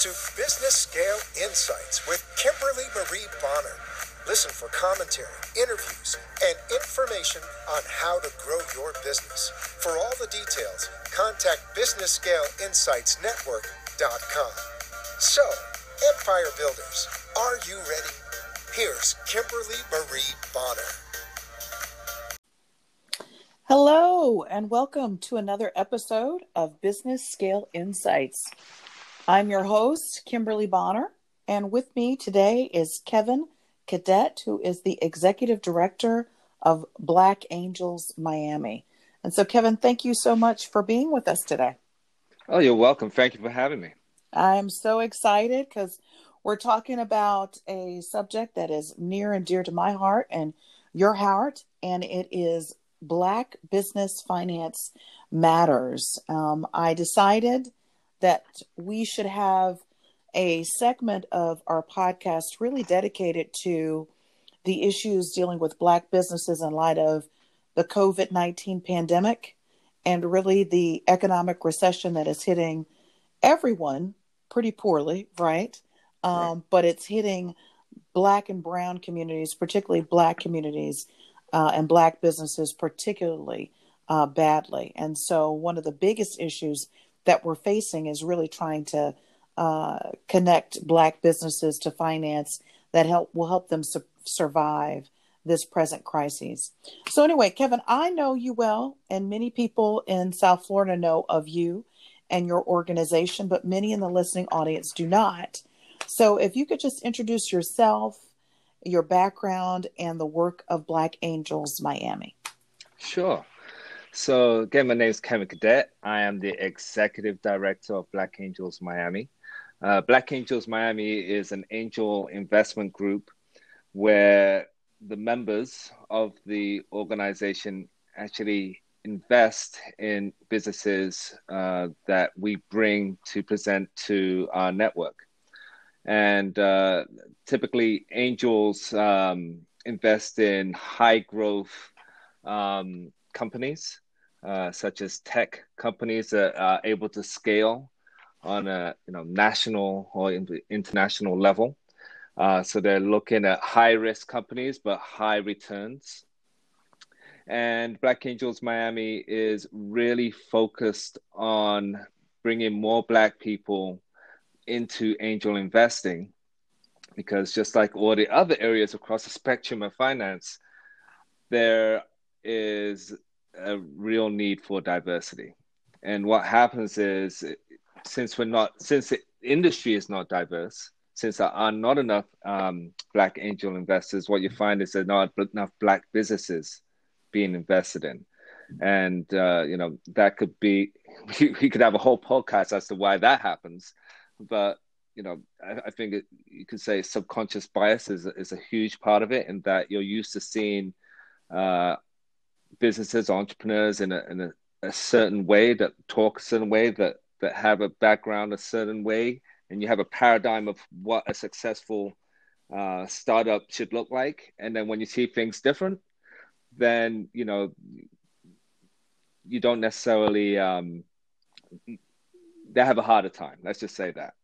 to Business Scale Insights with Kimberly Marie Bonner. Listen for commentary, interviews, and information on how to grow your business. For all the details, contact BusinessScaleInsightsNetwork.com. So, Empire Builders, are you ready? Here's Kimberly Marie Bonner. Hello, and welcome to another episode of Business Scale Insights. I'm your host, Kimberly Bonner, and with me today is Kevin Cadet, who is the executive director of Black Angels Miami. And so, Kevin, thank you so much for being with us today. Oh, you're welcome. Thank you for having me. I'm so excited because we're talking about a subject that is near and dear to my heart and your heart, and it is Black Business Finance Matters. Um, I decided that we should have a segment of our podcast really dedicated to the issues dealing with Black businesses in light of the COVID 19 pandemic and really the economic recession that is hitting everyone pretty poorly, right? Um, right. But it's hitting Black and Brown communities, particularly Black communities uh, and Black businesses, particularly uh, badly. And so, one of the biggest issues that we're facing is really trying to uh, connect Black businesses to finance that help will help them su- survive this present crisis. So, anyway, Kevin, I know you well, and many people in South Florida know of you and your organization, but many in the listening audience do not. So, if you could just introduce yourself your background and the work of Black Angels Miami. Sure. So, again, my name is Kevin Cadet. I am the executive director of Black Angels Miami. Uh, Black Angels Miami is an angel investment group where the members of the organization actually invest in businesses uh, that we bring to present to our network. And uh, typically, angels um, invest in high growth um, companies, uh, such as tech companies that are able to scale on a you know national or international level. Uh, so they're looking at high risk companies but high returns. And Black Angels Miami is really focused on bringing more Black people into angel investing because just like all the other areas across the spectrum of finance, there is a real need for diversity. And what happens is, since we're not, since the industry is not diverse, since there are not enough um, black angel investors, what you find is there are not enough black businesses being invested in, and uh, you know that could be we, could have a whole podcast as to why that happens but you know, I, I think it, you could say subconscious bias is is a huge part of it, in that you're used to seeing uh, businesses, entrepreneurs in a in a, a, certain way that talk a certain way that that have a background a certain way, and you have a paradigm of what a successful uh, startup should look like, and then when you see things different, then you know you don't necessarily um, they have a harder time. Let's just say that.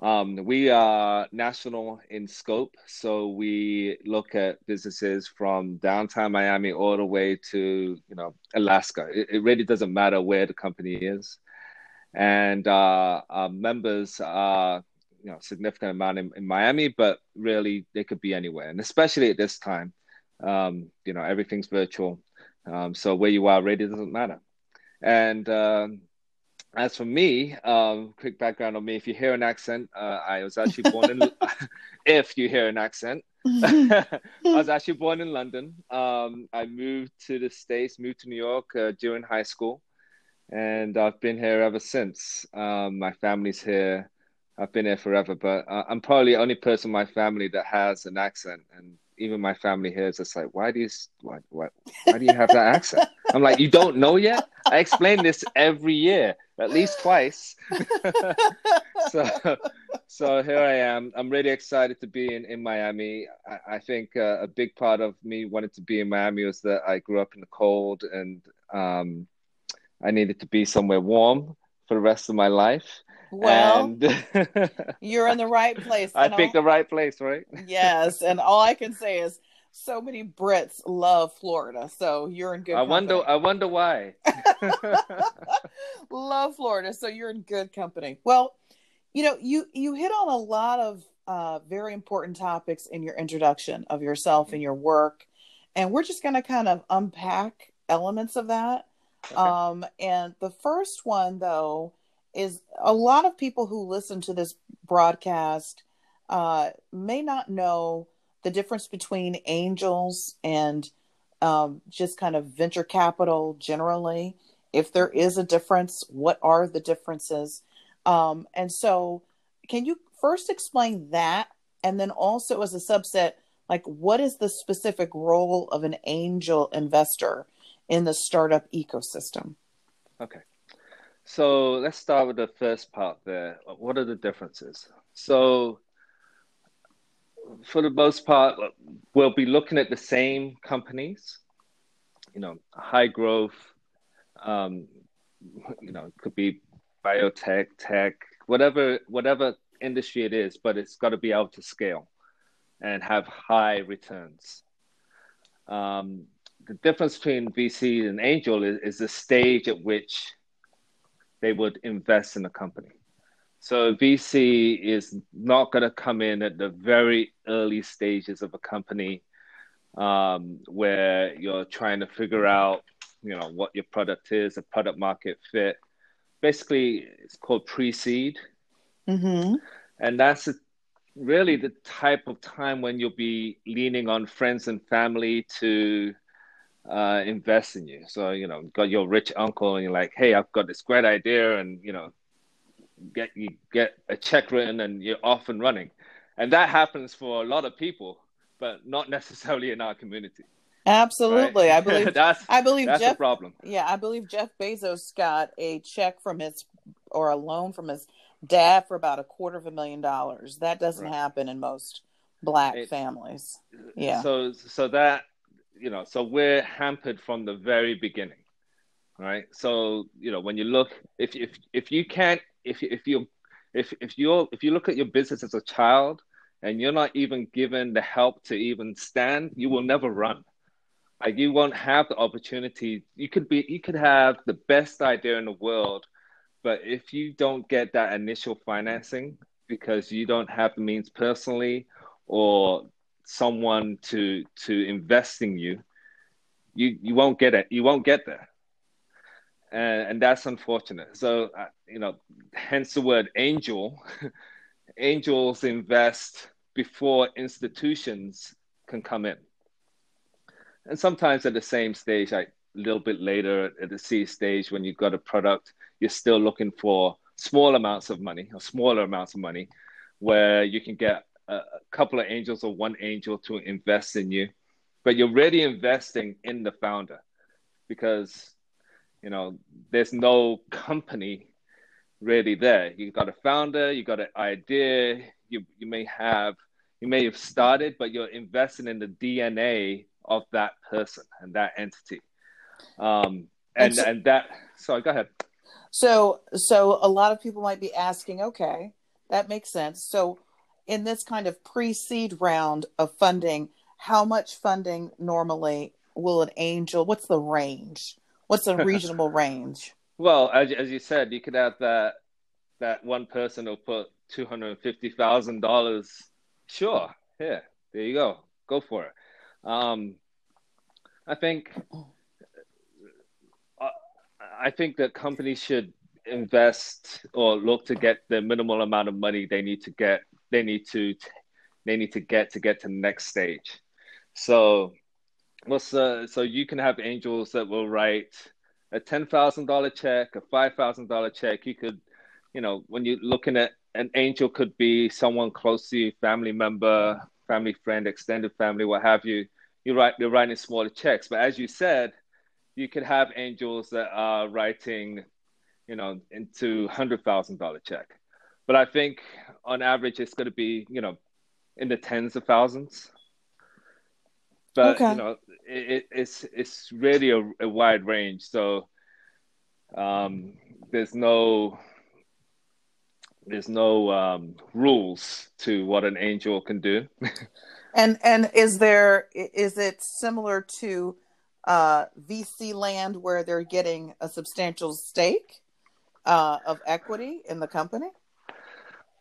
Um, we are national in scope, so we look at businesses from downtown Miami all the way to you know Alaska. It, it really doesn't matter where the company is, and uh, our members are you know significant amount in, in, Miami, but really they could be anywhere, and especially at this time, um, you know everything's virtual, um, so where you are really doesn't matter, and um, as for me, um, quick background on me. If you hear an accent, uh, I was actually born in. if you hear an accent, I was actually born in London. Um, I moved to the states, moved to New York uh, during high school, and I've been here ever since. Um, my family's here. I've been here forever, but uh, I'm probably the only person in my family that has an accent, and even my family here is just like, why do you why, why, why do you have that accent? I'm like, you don't know yet? I explain this every year, at least twice. so, so here I am. I'm really excited to be in, in Miami. I, I think uh, a big part of me wanting to be in Miami was that I grew up in the cold and um, I needed to be somewhere warm for the rest of my life. Well, you're in the right place. I picked all- the right place, right? yes, and all I can say is so many Brits love Florida, so you're in good. I wonder. company. I wonder why. love Florida, so you're in good company. Well, you know, you you hit on a lot of uh, very important topics in your introduction of yourself and your work, and we're just going to kind of unpack elements of that. Okay. Um, and the first one, though, is a lot of people who listen to this broadcast uh, may not know the difference between angels and um, just kind of venture capital generally. If there is a difference, what are the differences? Um, and so, can you first explain that? And then also, as a subset, like what is the specific role of an angel investor in the startup ecosystem? Okay. So let's start with the first part there. What are the differences? So, for the most part, we'll be looking at the same companies, you know, high growth, um, you know, it could be biotech, tech, whatever, whatever industry it is, but it's got to be able to scale and have high returns. Um, the difference between VC and angel is, is the stage at which they would invest in a company. So VC is not going to come in at the very early stages of a company um, where you're trying to figure out, you know, what your product is, a product market fit. Basically, it's called pre-seed, Mm-hmm. and that's a, really the type of time when you'll be leaning on friends and family to uh, invest in you. So you know, got your rich uncle, and you're like, "Hey, I've got this great idea," and you know, get you get a check written, and you're off and running. And that happens for a lot of people, but not necessarily in our community. Absolutely, right? I believe. that's I believe that's Jeff. the problem. Yeah, I believe Jeff Bezos got a check from his or a loan from his dad for about a quarter of a million dollars. That doesn't Right. happen in most black It- families. Yeah. So so that you know, so we're hampered from the very beginning, right? So you know, when you look, if if if you can't, if if you if if you if you look at your business as a child and you're not even given the help to even stand, you will never run. Like you won't have the opportunity. You could be you could have the best idea in the world, but if you don't get that initial financing because you don't have the means personally or someone to to invest in you, you you won't get it. You won't get there, and and that's unfortunate. So uh, you know, hence the word angel. Angels invest before institutions can come in, and sometimes at the same stage, like a little bit later at the seed stage, when you've got a product, you're still looking for small amounts of money or smaller amounts of money, where you can get a, couple of angels or one angel to invest in you, but you're really investing in the founder because you know there's no company really there. You got a founder, you got an idea, you you may have you may have started, but you're investing in the DNA of that person and that entity. Um, and And so- and that sorry, go ahead. So, so a lot of people might be asking, okay, that makes sense. So, in this kind of pre-seed round of funding, how much funding normally will an angel? What's the range? What's a reasonable range? Well, as as you said, you could have that that one person who'll put two hundred and fifty thousand dollars. Sure, here, there you go, go for it. Um, I think uh, I think that companies should invest or look to get the minimal amount of money they need to get. They need to they need to get to get to the next stage. So, what's uh, so you can have angels that will write a ten thousand dollar check, a five thousand dollar check. You could, you know, when you're looking at an angel, could be someone close to you, family member, family friend, extended family, what have you. You write, you're writing smaller checks, but as you said, you could have angels that are writing, you know, into hundred thousand dollar check. But I think on average, it's going to be, you know, in the tens of thousands. But Okay. you know, it, it, it's it's really a, a wide range. So um, there's no there's no um, rules to what an angel can do. and and is there is it similar to uh, VC land where they're getting a substantial stake uh, of equity in the company?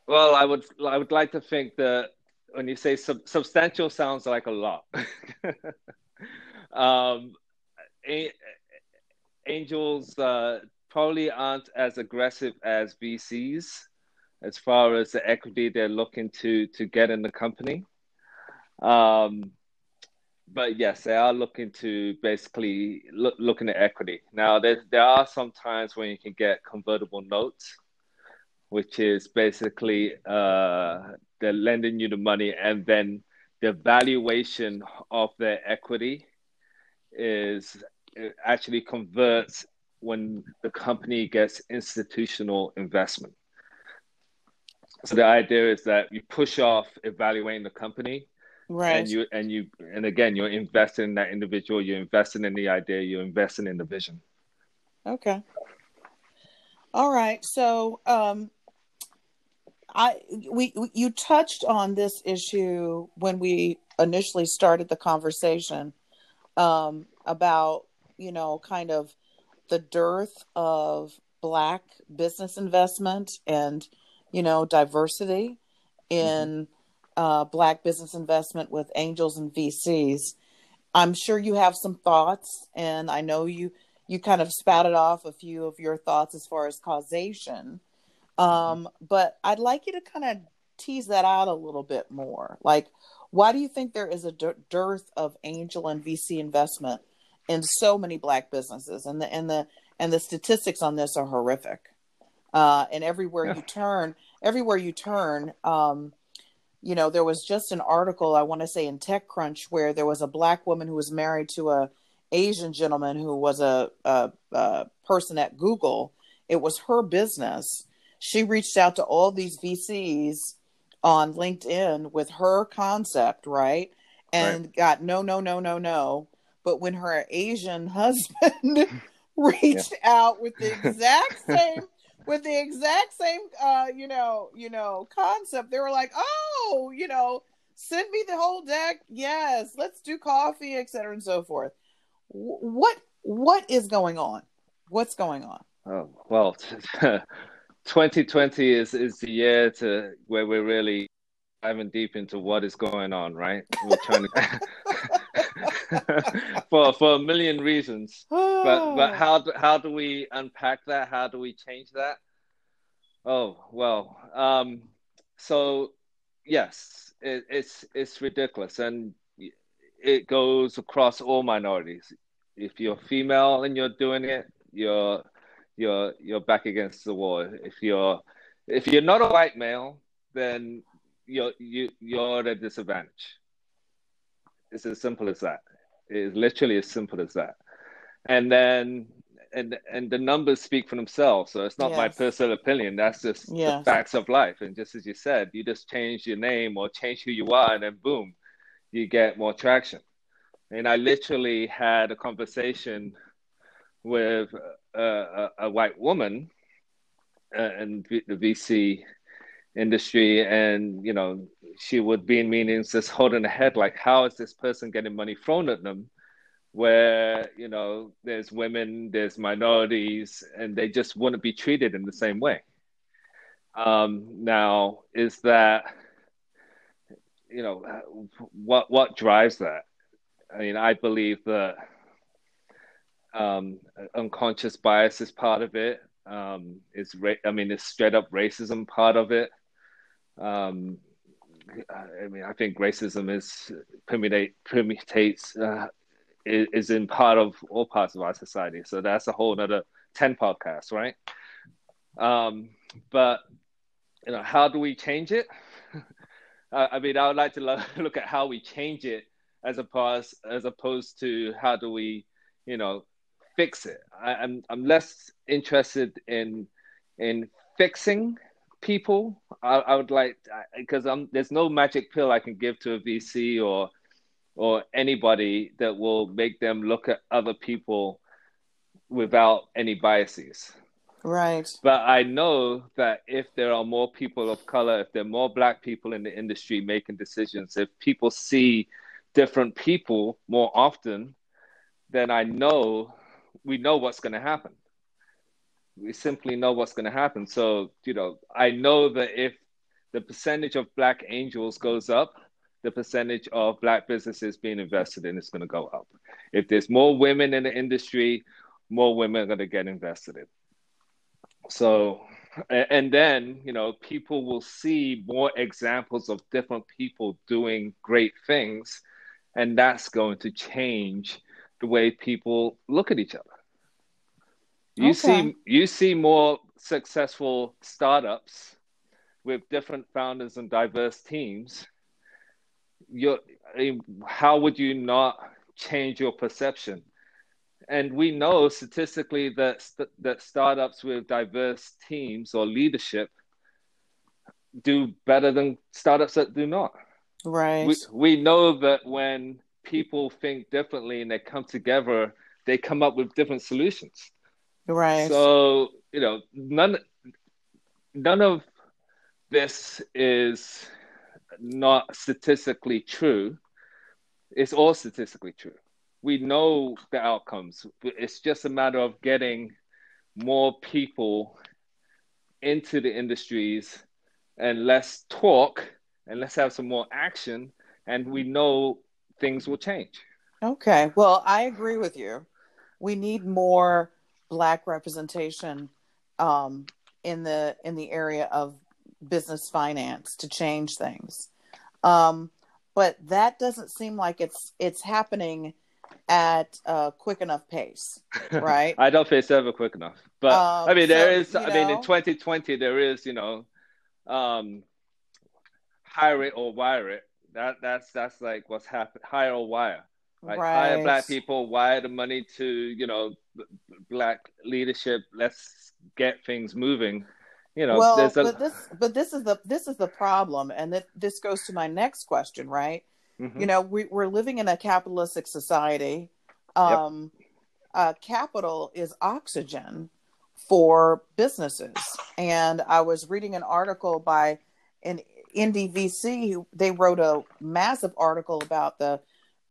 Well, I would I would like to think that when you say sub- substantial sounds like a lot. um, a- angels uh, probably aren't as aggressive as VCs as far as the equity they're looking to to get in the company. Um, but yes, they are looking to basically look looking at equity. Now, there there are some times when you can get convertible notes, which is basically uh, they're lending you the money, and then the valuation of their equity is actually converts when the company gets institutional investment. So the idea is that you push off evaluating the company, right? And you and you and again, you're investing in that individual. You're investing in the idea. You're investing in the vision. Okay. All right. So, um, I we, we you touched on this issue when we initially started the conversation um, about you know kind of the dearth of black business investment and you know, diversity in mm-hmm. uh, Black business investment with angels and VCs. I'm sure you have some thoughts, and I know you you kind of spouted off a few of your thoughts as far as causation. Um, but I'd like you to kind of tease that out a little bit more. Like, why do you think there is a dearth of angel and VC investment in so many Black businesses? And the and the and the statistics on this are horrific uh, and everywhere yeah. you turn, everywhere you turn, um, you know, there was just an article I want to say in TechCrunch where there was a black woman who was married to a Asian gentleman who was a, a, a person at Google. It was her business. She reached out to all these VCs on LinkedIn with her concept, right? And right. got no, no, no, no, no. But when her Asian husband reached yeah. out with the exact same with the exact same uh you know you know concept they were like oh you know send me the whole deck yes let's do coffee etc and so forth what what is going on what's going on oh well 2020 is is the year to where we're really diving deep into what is going on right we're trying to for for a million reasons. but but how do, how do we unpack that? How do we change that? Oh well, um, so yes, it, it's it's ridiculous, and it goes across all minorities. If you're female and you're doing it, you're you're you're back against the wall. If you're if you're not a white male, then you're you you're at a disadvantage. It's as simple as that. It's literally as simple as that. And then and and the numbers speak for themselves. So it's not yes. my personal opinion. That's just yes. the facts of life. And just as you said, you just change your name or change who you are, and then boom, you get more traction. And I literally had a conversation with a, a, white woman uh, in the VC industry, and you know, she would be in meetings just holding her head like, how is this person getting money thrown at them? Where you know there's women, there's minorities, and they just wouldn't be treated in the same way. Um, now, is that you know what what drives that? I mean, I believe that um, unconscious bias is part of it. Um, is ra- I mean, it's straight up racism part of it. Um, I mean, I think racism is permeate permutates uh, is, is, in part of all parts of our society. So that's a whole other ten podcasts, right? Um, but you know, how do we change it? I mean, I would like to lo- look at how we change it as opposed as opposed to how do we, you know, fix it. I, I'm I'm less interested in in fixing people. I, I would like because there's no magic pill I can give to a VC or or anybody that will make them look at other people without any biases. Right. But I know that if there are more people of color, if there are more black people in the industry making decisions, if people see different people more often, then I know we know what's going to happen. We simply know what's going to happen. So, you know, I know that if the percentage of black angels goes up, the percentage of black businesses being invested in is going to go up. If there's more women in the industry, more women are going to get invested in. So, and then, you know, people will see more examples of different people doing great things, and that's going to change the way people look at each other. You okay. see, you see more successful startups with different founders and diverse teams. You're, how would you not change your perception? And we know statistically that that startups with diverse teams or leadership do better than startups that do not. Right. We, we know that when people think differently and they come together, they come up with different solutions. Right. So, you know, none none of this is not statistically true. It's all statistically true. We know the outcomes. It's just a matter of getting more people into the industries and less talk and let's have some more action and we know things will change. Okay. Well, I agree with you. We need more black representation um, in the in the area of business finance to change things. Um, but that doesn't seem like it's it's happening at a quick enough pace, right? I don't think it's ever quick enough. But um, I mean, there so, is. I know, mean, in 2020, there is. You know, um, hire it or wire it. That that's that's like what's happened. Hire or wire. Right? right. Hire black people, wire the money to you know black leadership. Let's get things moving. You know, well, a... but this but this is the this is the problem, and that this goes to my next question, right? Mm-hmm. You know, we, we're living in a capitalistic society. Um, yep. uh, capital is oxygen for businesses, and I was reading an article by an NDVC, they wrote a massive article about the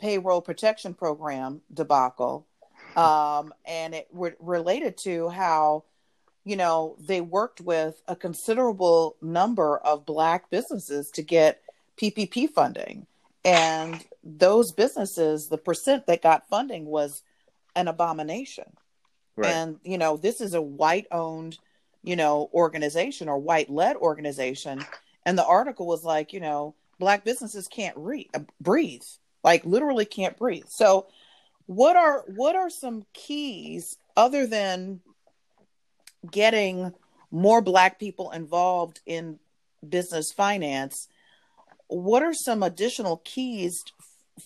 payroll protection program debacle. Um, and it re- related to how, you know, they worked with a considerable number of Black businesses to get PPP funding. And those businesses, the percent that got funding was an abomination. Right. And, you know, this is a white owned, you know, organization or white led organization and the article was like you know black businesses can't re- uh, breathe like literally can't breathe. So what are what are some keys other than getting more black people involved in business finance? What are some additional keys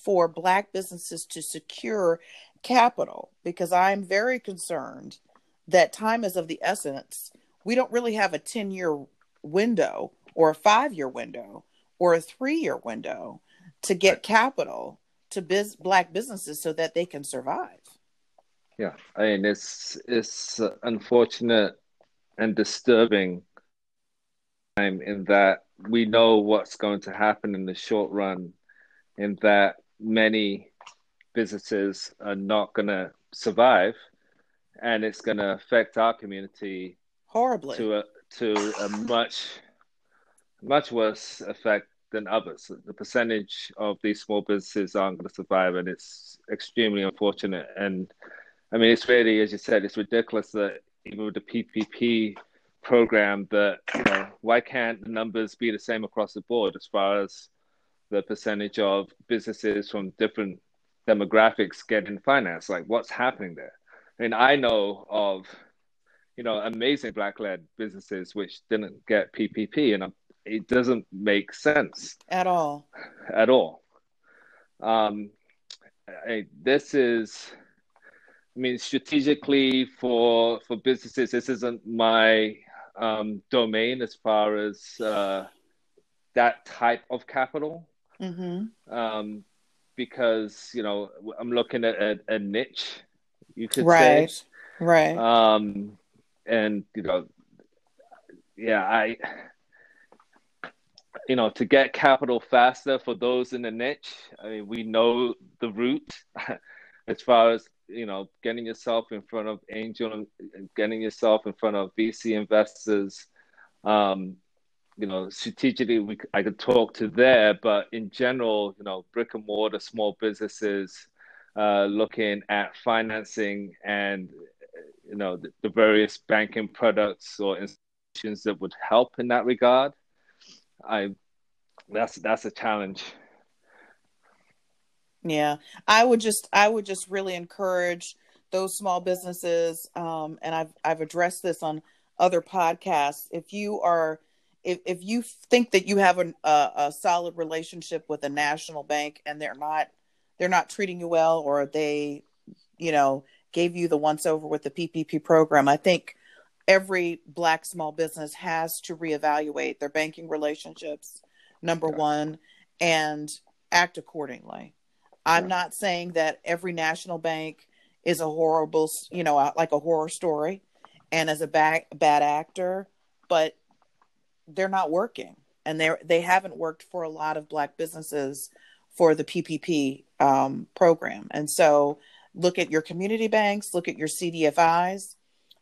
for black businesses to secure capital? Because i'm very concerned that time is of the essence. We don't really have a 10 year window or a five year window or a three year window to get capital to biz- black businesses so that they can survive. Yeah, I mean it's it's unfortunate and disturbing time in that we know what's going to happen in the short run, in that many businesses are not going to survive, and it's going to affect our community horribly. to a to a much much worse effect than others. The percentage of these small businesses aren't going to survive, and it's extremely unfortunate. And I mean, it's really, as you said, it's ridiculous that even with the PPP program, that you know, why can't the numbers be the same across the board as far as the percentage of businesses from different demographics getting finance? Like, what's happening there? I mean, I know of you know amazing black-led businesses which didn't get PPP, and I'm it doesn't make sense at all. At all. Um, I, this is, I mean, strategically for for businesses, this isn't my um, domain as far as uh, that type of capital. Mm-hmm. Um, because you know, I'm looking at a, a niche, you could right. say, right? Um, and you know, yeah, I, you know, to get capital faster for those in the niche. I mean, we know the route as far as you know, getting yourself in front of angel, and getting yourself in front of VC investors. Um, you know, strategically, we I could talk to there, but in general, you know, brick and mortar small businesses uh, looking at financing and you know the, the, various banking products or institutions that would help in that regard. I that's that's a challenge. Yeah, I would just I would just really encourage those small businesses, um, and I've I've addressed this on other podcasts. If you are if if you think that you have a, a, a solid relationship with a national bank and they're not they're not treating you well or they you know gave you the once over with the PPP program, I think every black small business has to reevaluate their banking relationships number yeah. 1 and act accordingly. I'm not saying that every national bank is a horrible, you know, like a horror story and as a bad bad actor, but they're not working and they they haven't worked for a lot of black businesses for the PPP um, program. And so look at your community banks, look at your CDFIs,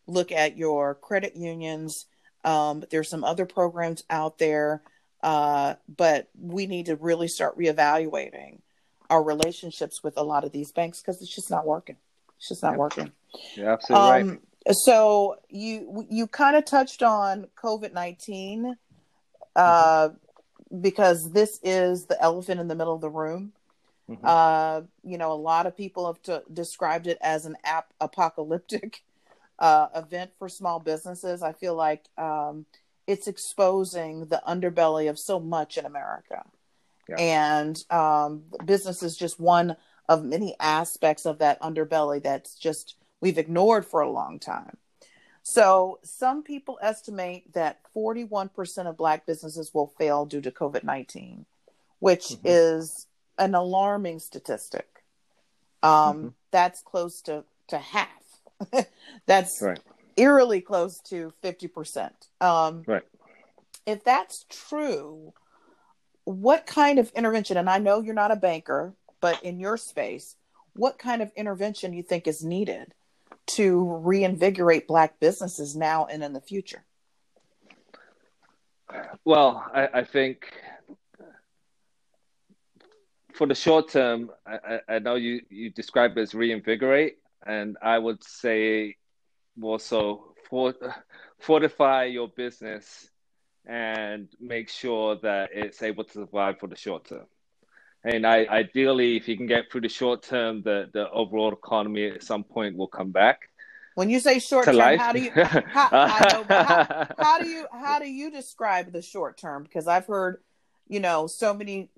look at your credit unions. Um, there's some other programs out there, uh, but we need to really start reevaluating our relationships with a lot of these banks because it's just not working. It's just not yep. working. Yeah, absolutely um, right. So you you kind of touched on COVID nineteen, uh, mm-hmm. because this is the elephant in the middle of the room. Mm-hmm. Uh, you know, a lot of people have t- described it as an ap- apocalyptic uh, event for small businesses. I feel like um, it's exposing the underbelly of so much in America. Yeah. And um, business is just one of many aspects of that underbelly that's just we've ignored for a long time. So, some people estimate that 41% of Black businesses will fail due to COVID 19, which mm-hmm. is an alarming statistic. Um, mm-hmm. That's close to, to half. that's right. eerily close to 50%. Um, right. If that's true, what kind of intervention and i know you're not a banker but in your space what kind of intervention you think is needed to reinvigorate black businesses now and in the future well i, I think for the short term I, I know you, you described it as reinvigorate and i would say more so for, fortify your business and make sure that it's able to survive for the short term. And I, ideally, if you can get through the short term, the, the overall economy at some point will come back. When you say short term, life. how do you how, know, how, how do you how do you describe the short term? Because I've heard, you know, so many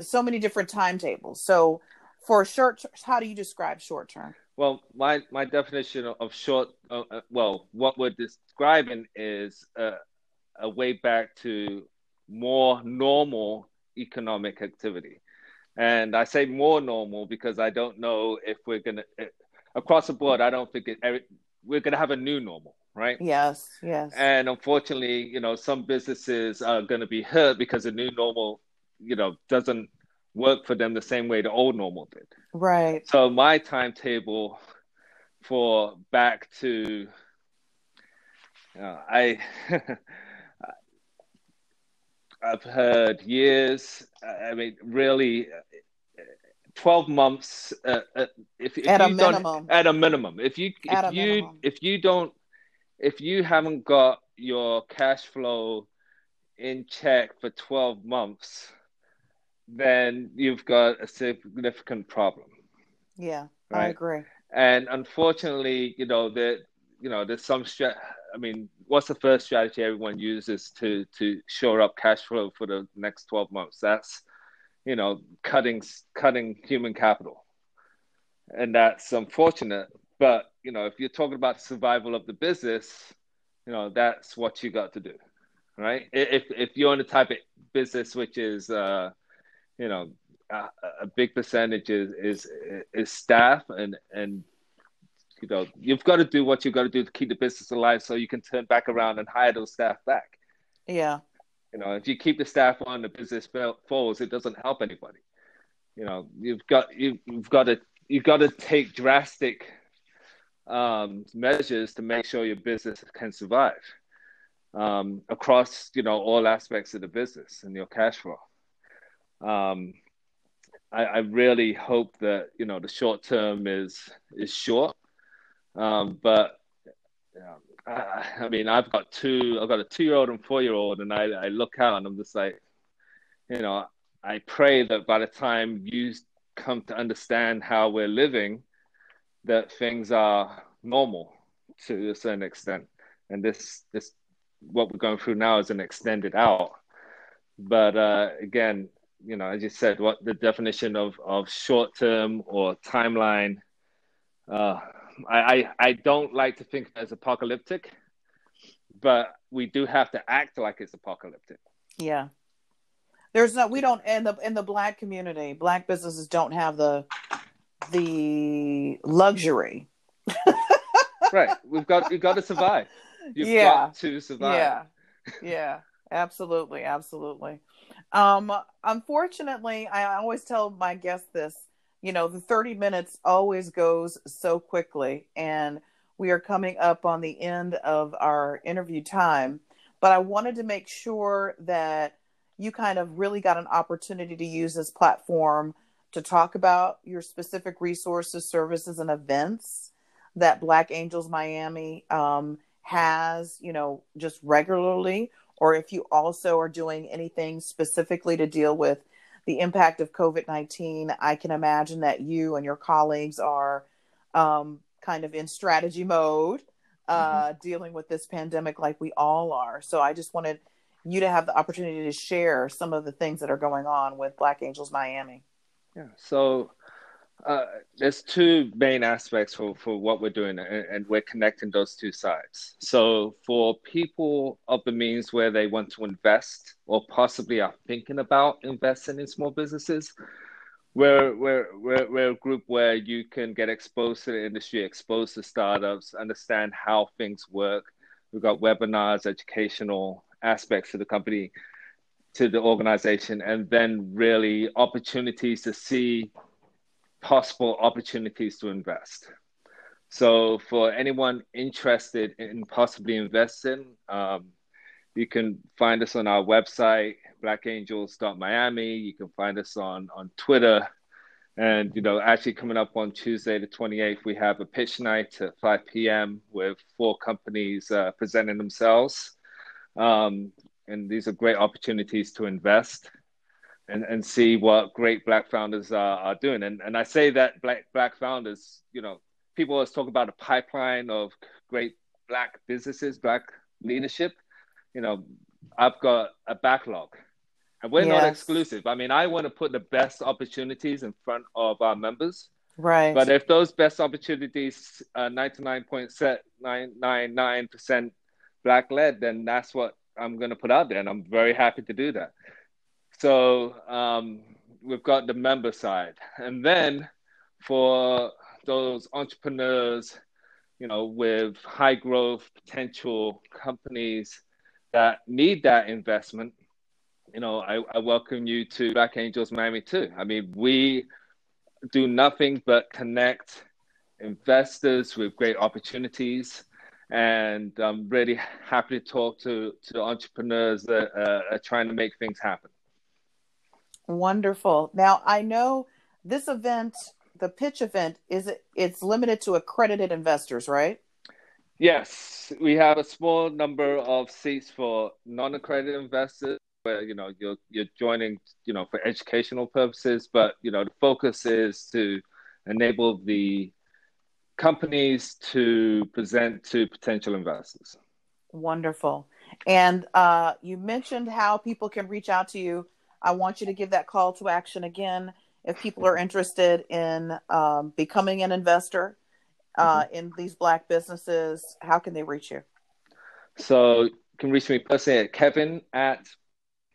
so many different timetables. So for short, how do you describe short term? Well, my my definition of short, uh, uh well, what we're describing is uh, a way back to more normal economic activity. And I say more normal because I don't know if we're going to, across the board, I don't think it, we're going to have a new normal, right? Yes, yes. And unfortunately, you know, some businesses are going to be hurt because the new normal, you know, doesn't work for them the same way the old normal did. Right. So my timetable for back to, know, I, I've heard years. I mean, really, twelve months. Uh, uh, if, if at you a minimum. At a minimum. If you if at you minimum. if you don't if you haven't got your cash flow in check for twelve months, then you've got a significant problem. Yeah, right? I agree. And unfortunately, you know that you know there's some strat- I mean, what's the first strategy everyone uses to to shore up cash flow for the next 12 months? That's you know cutting cutting human capital, and that's unfortunate. But you know, if you're talking about survival of the business, you know that's what you got to do, right? If if you're in the type of business which is uh, you know a, a big percentage is, is is staff and and you know, you've got to do what you've got to do to keep the business alive, so you can turn back around and hire those staff back. Yeah. You know, if you keep the staff on, the business falls. It doesn't help anybody. You know, you've got you've, you've got to you've got to take drastic um, measures to make sure your business can survive um, across you know all aspects of the business and your cash flow. Um, I, I, really hope that you know the short term is is short, um, but I, I, mean I've got two I've got a two year old and four year old, and I, I look out and I'm just like, you know, I pray that by the time you come to understand how we're living, that things are normal to a certain extent, and this this what we're going through now is an extended out. But uh, again, you know, as you said, what the definition of, of short term or timeline, uh, I, I, I don't like to think as apocalyptic, but we do have to act like it's apocalyptic. Yeah. There's no, we don't, in the, in the black community, black businesses don't have the, the luxury. right. We've got, we've got to survive. You've yeah. got to survive. Yeah. Yeah. Absolutely. Absolutely. Um, unfortunately, I always tell my guests this. You know, the 30 minutes always goes so quickly, and we are coming up on the end of our interview time. But I wanted to make sure that you kind of really got an opportunity to use this platform to talk about your specific resources, services, and events that Black Angels Miami um, has, you know, just regularly, or if you also are doing anything specifically to deal with the impact of COVID 19, I can imagine that you and your colleagues are um, kind of in strategy mode, uh, mm-hmm. dealing with this pandemic like we all are. So I just wanted you to have the opportunity to share some of the things that are going on with Black Angels Miami. Yeah. So uh, there's two main aspects for, for what we're doing, and, and, we're connecting those two sides. So, for people of the means where they want to invest or possibly are thinking about investing in small businesses, we're, we're, we're, we're a group where you can get exposed to the industry, exposed to startups, understand how things work. We've got webinars, educational aspects to the company, to the organization, and then really opportunities to see possible opportunities to invest. So, for anyone interested in possibly investing, um, you can find us on our website, blackangels.miami. You can find us on, on Twitter. And, you know, actually coming up on Tuesday, the 28th, we have a pitch night at 5 p.m. with four companies uh, presenting themselves. Um, and these are great opportunities to invest and, and see what great black founders are, are doing. And and I say that black black founders, you know, people always talk about a pipeline of great black businesses, black leadership. You know, I've got a backlog. And we're yes. not exclusive. I mean, I want to put the best opportunities in front of our members. Right. But if those best opportunities uh, are 99.999% black led, then that's what I'm going to put out there. And I'm very happy to do that. So um, we've got the member side, and then for those entrepreneurs, you know, with high growth potential companies that need that investment, you know, I, I welcome you to Black Angels Miami too. I mean, we do nothing but connect investors with great opportunities and I'm really happy to talk to to entrepreneurs that uh, are trying to make things happen. Wonderful. Now I know this event, the pitch event, is it? It's limited to accredited investors, right? Yes, we have a small number of seats for non-accredited investors, where you know you're you're joining, you know, for educational purposes. But you know, the focus is to enable the companies to present to potential investors. Wonderful. And uh, you mentioned how people can reach out to you I want you to give that call to action again. If people are interested in um, becoming an investor uh, mm-hmm. in these Black businesses, how can they reach you? So you can reach me personally at kevin at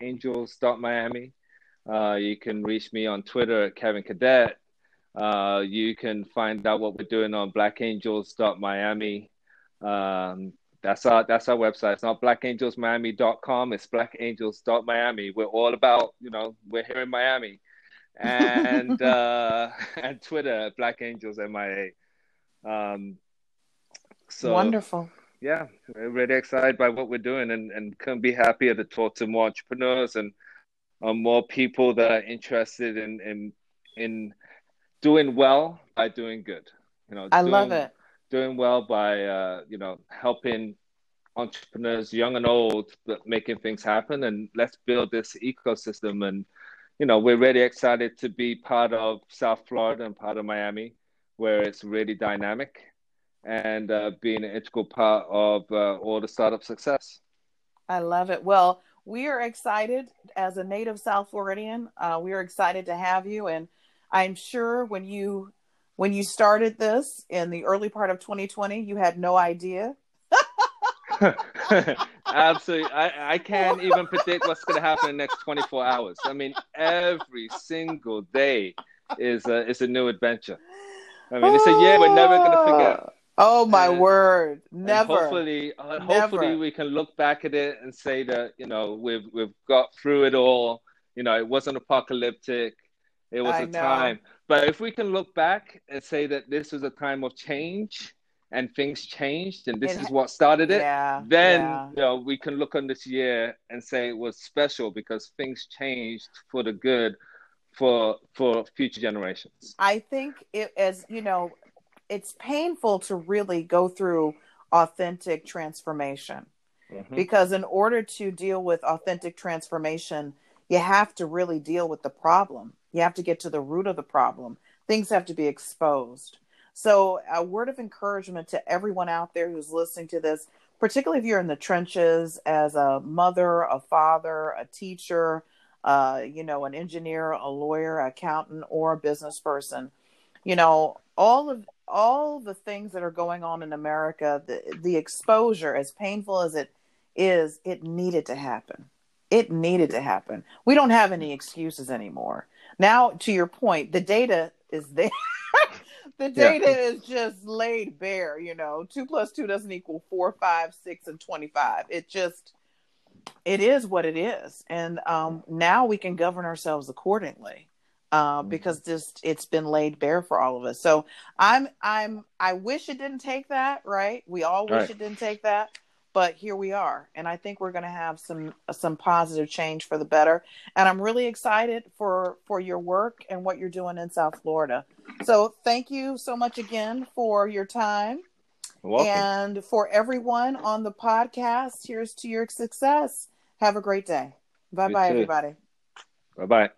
angels.miami. Uh, you can reach me on Twitter at Kevin Cadet. Uh, you can find out what we're doing on blackangels.miami. Um, that's our that's our website. It's not blackangelsmiami.com. It's blackangels.miami. We're all about you know we're here in Miami, and uh, and Twitter Black Angels MIA. Um, so wonderful. Yeah, we're really excited by what we're doing, and and couldn't be happier to talk to more entrepreneurs and um, more people that are interested in in in doing well by doing good. You know, I doing, love it. Doing well by uh, you know helping entrepreneurs, young and old, but making things happen. And let's build this ecosystem. And you know, we're really excited to be part of South Florida and part of Miami, where it's really dynamic and uh, being an integral part of uh, all the startup success. I love it. Well, we are excited as a native South Floridian. Uh, we are excited to have you, and I'm sure when you when you started this in the early part of 2020, you had no idea. Absolutely, I, I can't even predict what's going to happen in the next 24 hours. I mean, every single day is a is a new adventure. I mean, it's a year we're never going to forget. Oh my and, word! Never. hopefully, uh, Never. hopefully we can look back at it and say that you know we've we've got through it all. You know, it wasn't apocalyptic. It was I a know. time. But if we can look back and say that this was a time of change and things changed and this it, is what started it, yeah, then yeah. you know we can look on this year and say it was special because things changed for the good for for future generations. I think it as you know, it's painful to really go through authentic transformation. Mm-hmm. Because in order to deal with authentic transformation, you have to really deal with the problem. You have to get to the root of the problem. Things have to be exposed. So, a word of encouragement to everyone out there who's listening to this, particularly if you're in the trenches as a mother, a father, a teacher, uh, you know, an engineer, a lawyer, accountant, or a business person. You know, all of all the things that are going on in America, the the exposure, as painful as it is, it needed to happen. It needed to happen. We don't have any excuses anymore. Now, to your point, the data is there. the data yeah. is just laid bare. You know, two plus two doesn't equal four, five, six, and twenty-five. It just it is what it is, and um, now we can govern ourselves accordingly uh, mm-hmm. because just it's been laid bare for all of us. So I'm I'm I wish it didn't take that. Right? We all wish right. it didn't take that but here we are and i think we're going to have some some positive change for the better and i'm really excited for for your work and what you're doing in south florida. So thank you so much again for your time and for everyone on the podcast. Here's to your success. Have a great day. Bye bye everybody. Bye bye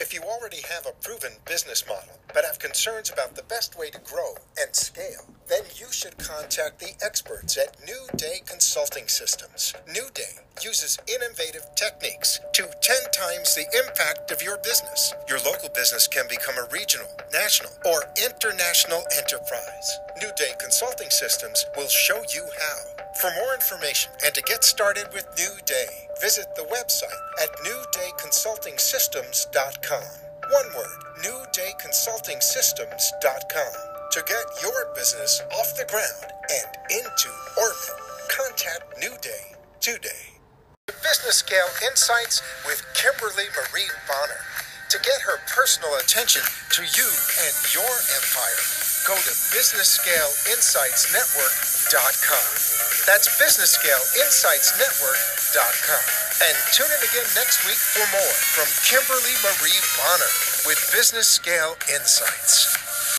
If you already have a proven business model but have concerns about the best way to grow and scale, then you should contact the experts at New Day Consulting Systems. New Day uses innovative techniques to 10 times the impact of your business. Your local business can become a regional, national, or international enterprise. New Day Consulting Systems will show you how. For more information and to get started with New Day, visit the website at newdayconsultingsystems.com. One word, newdayconsultingsystems.com. To get your business off the ground and into orbit, contact New Day today. Business Scale Insights with Kimberly Marie Bonner. To get her personal attention to you and your empire, go to businessscaleinsightsnetwork.com. That's businessscaleinsightsnetwork.com. And tune in again next week for more from Kimberly Marie Bonner with Business Scale Insights.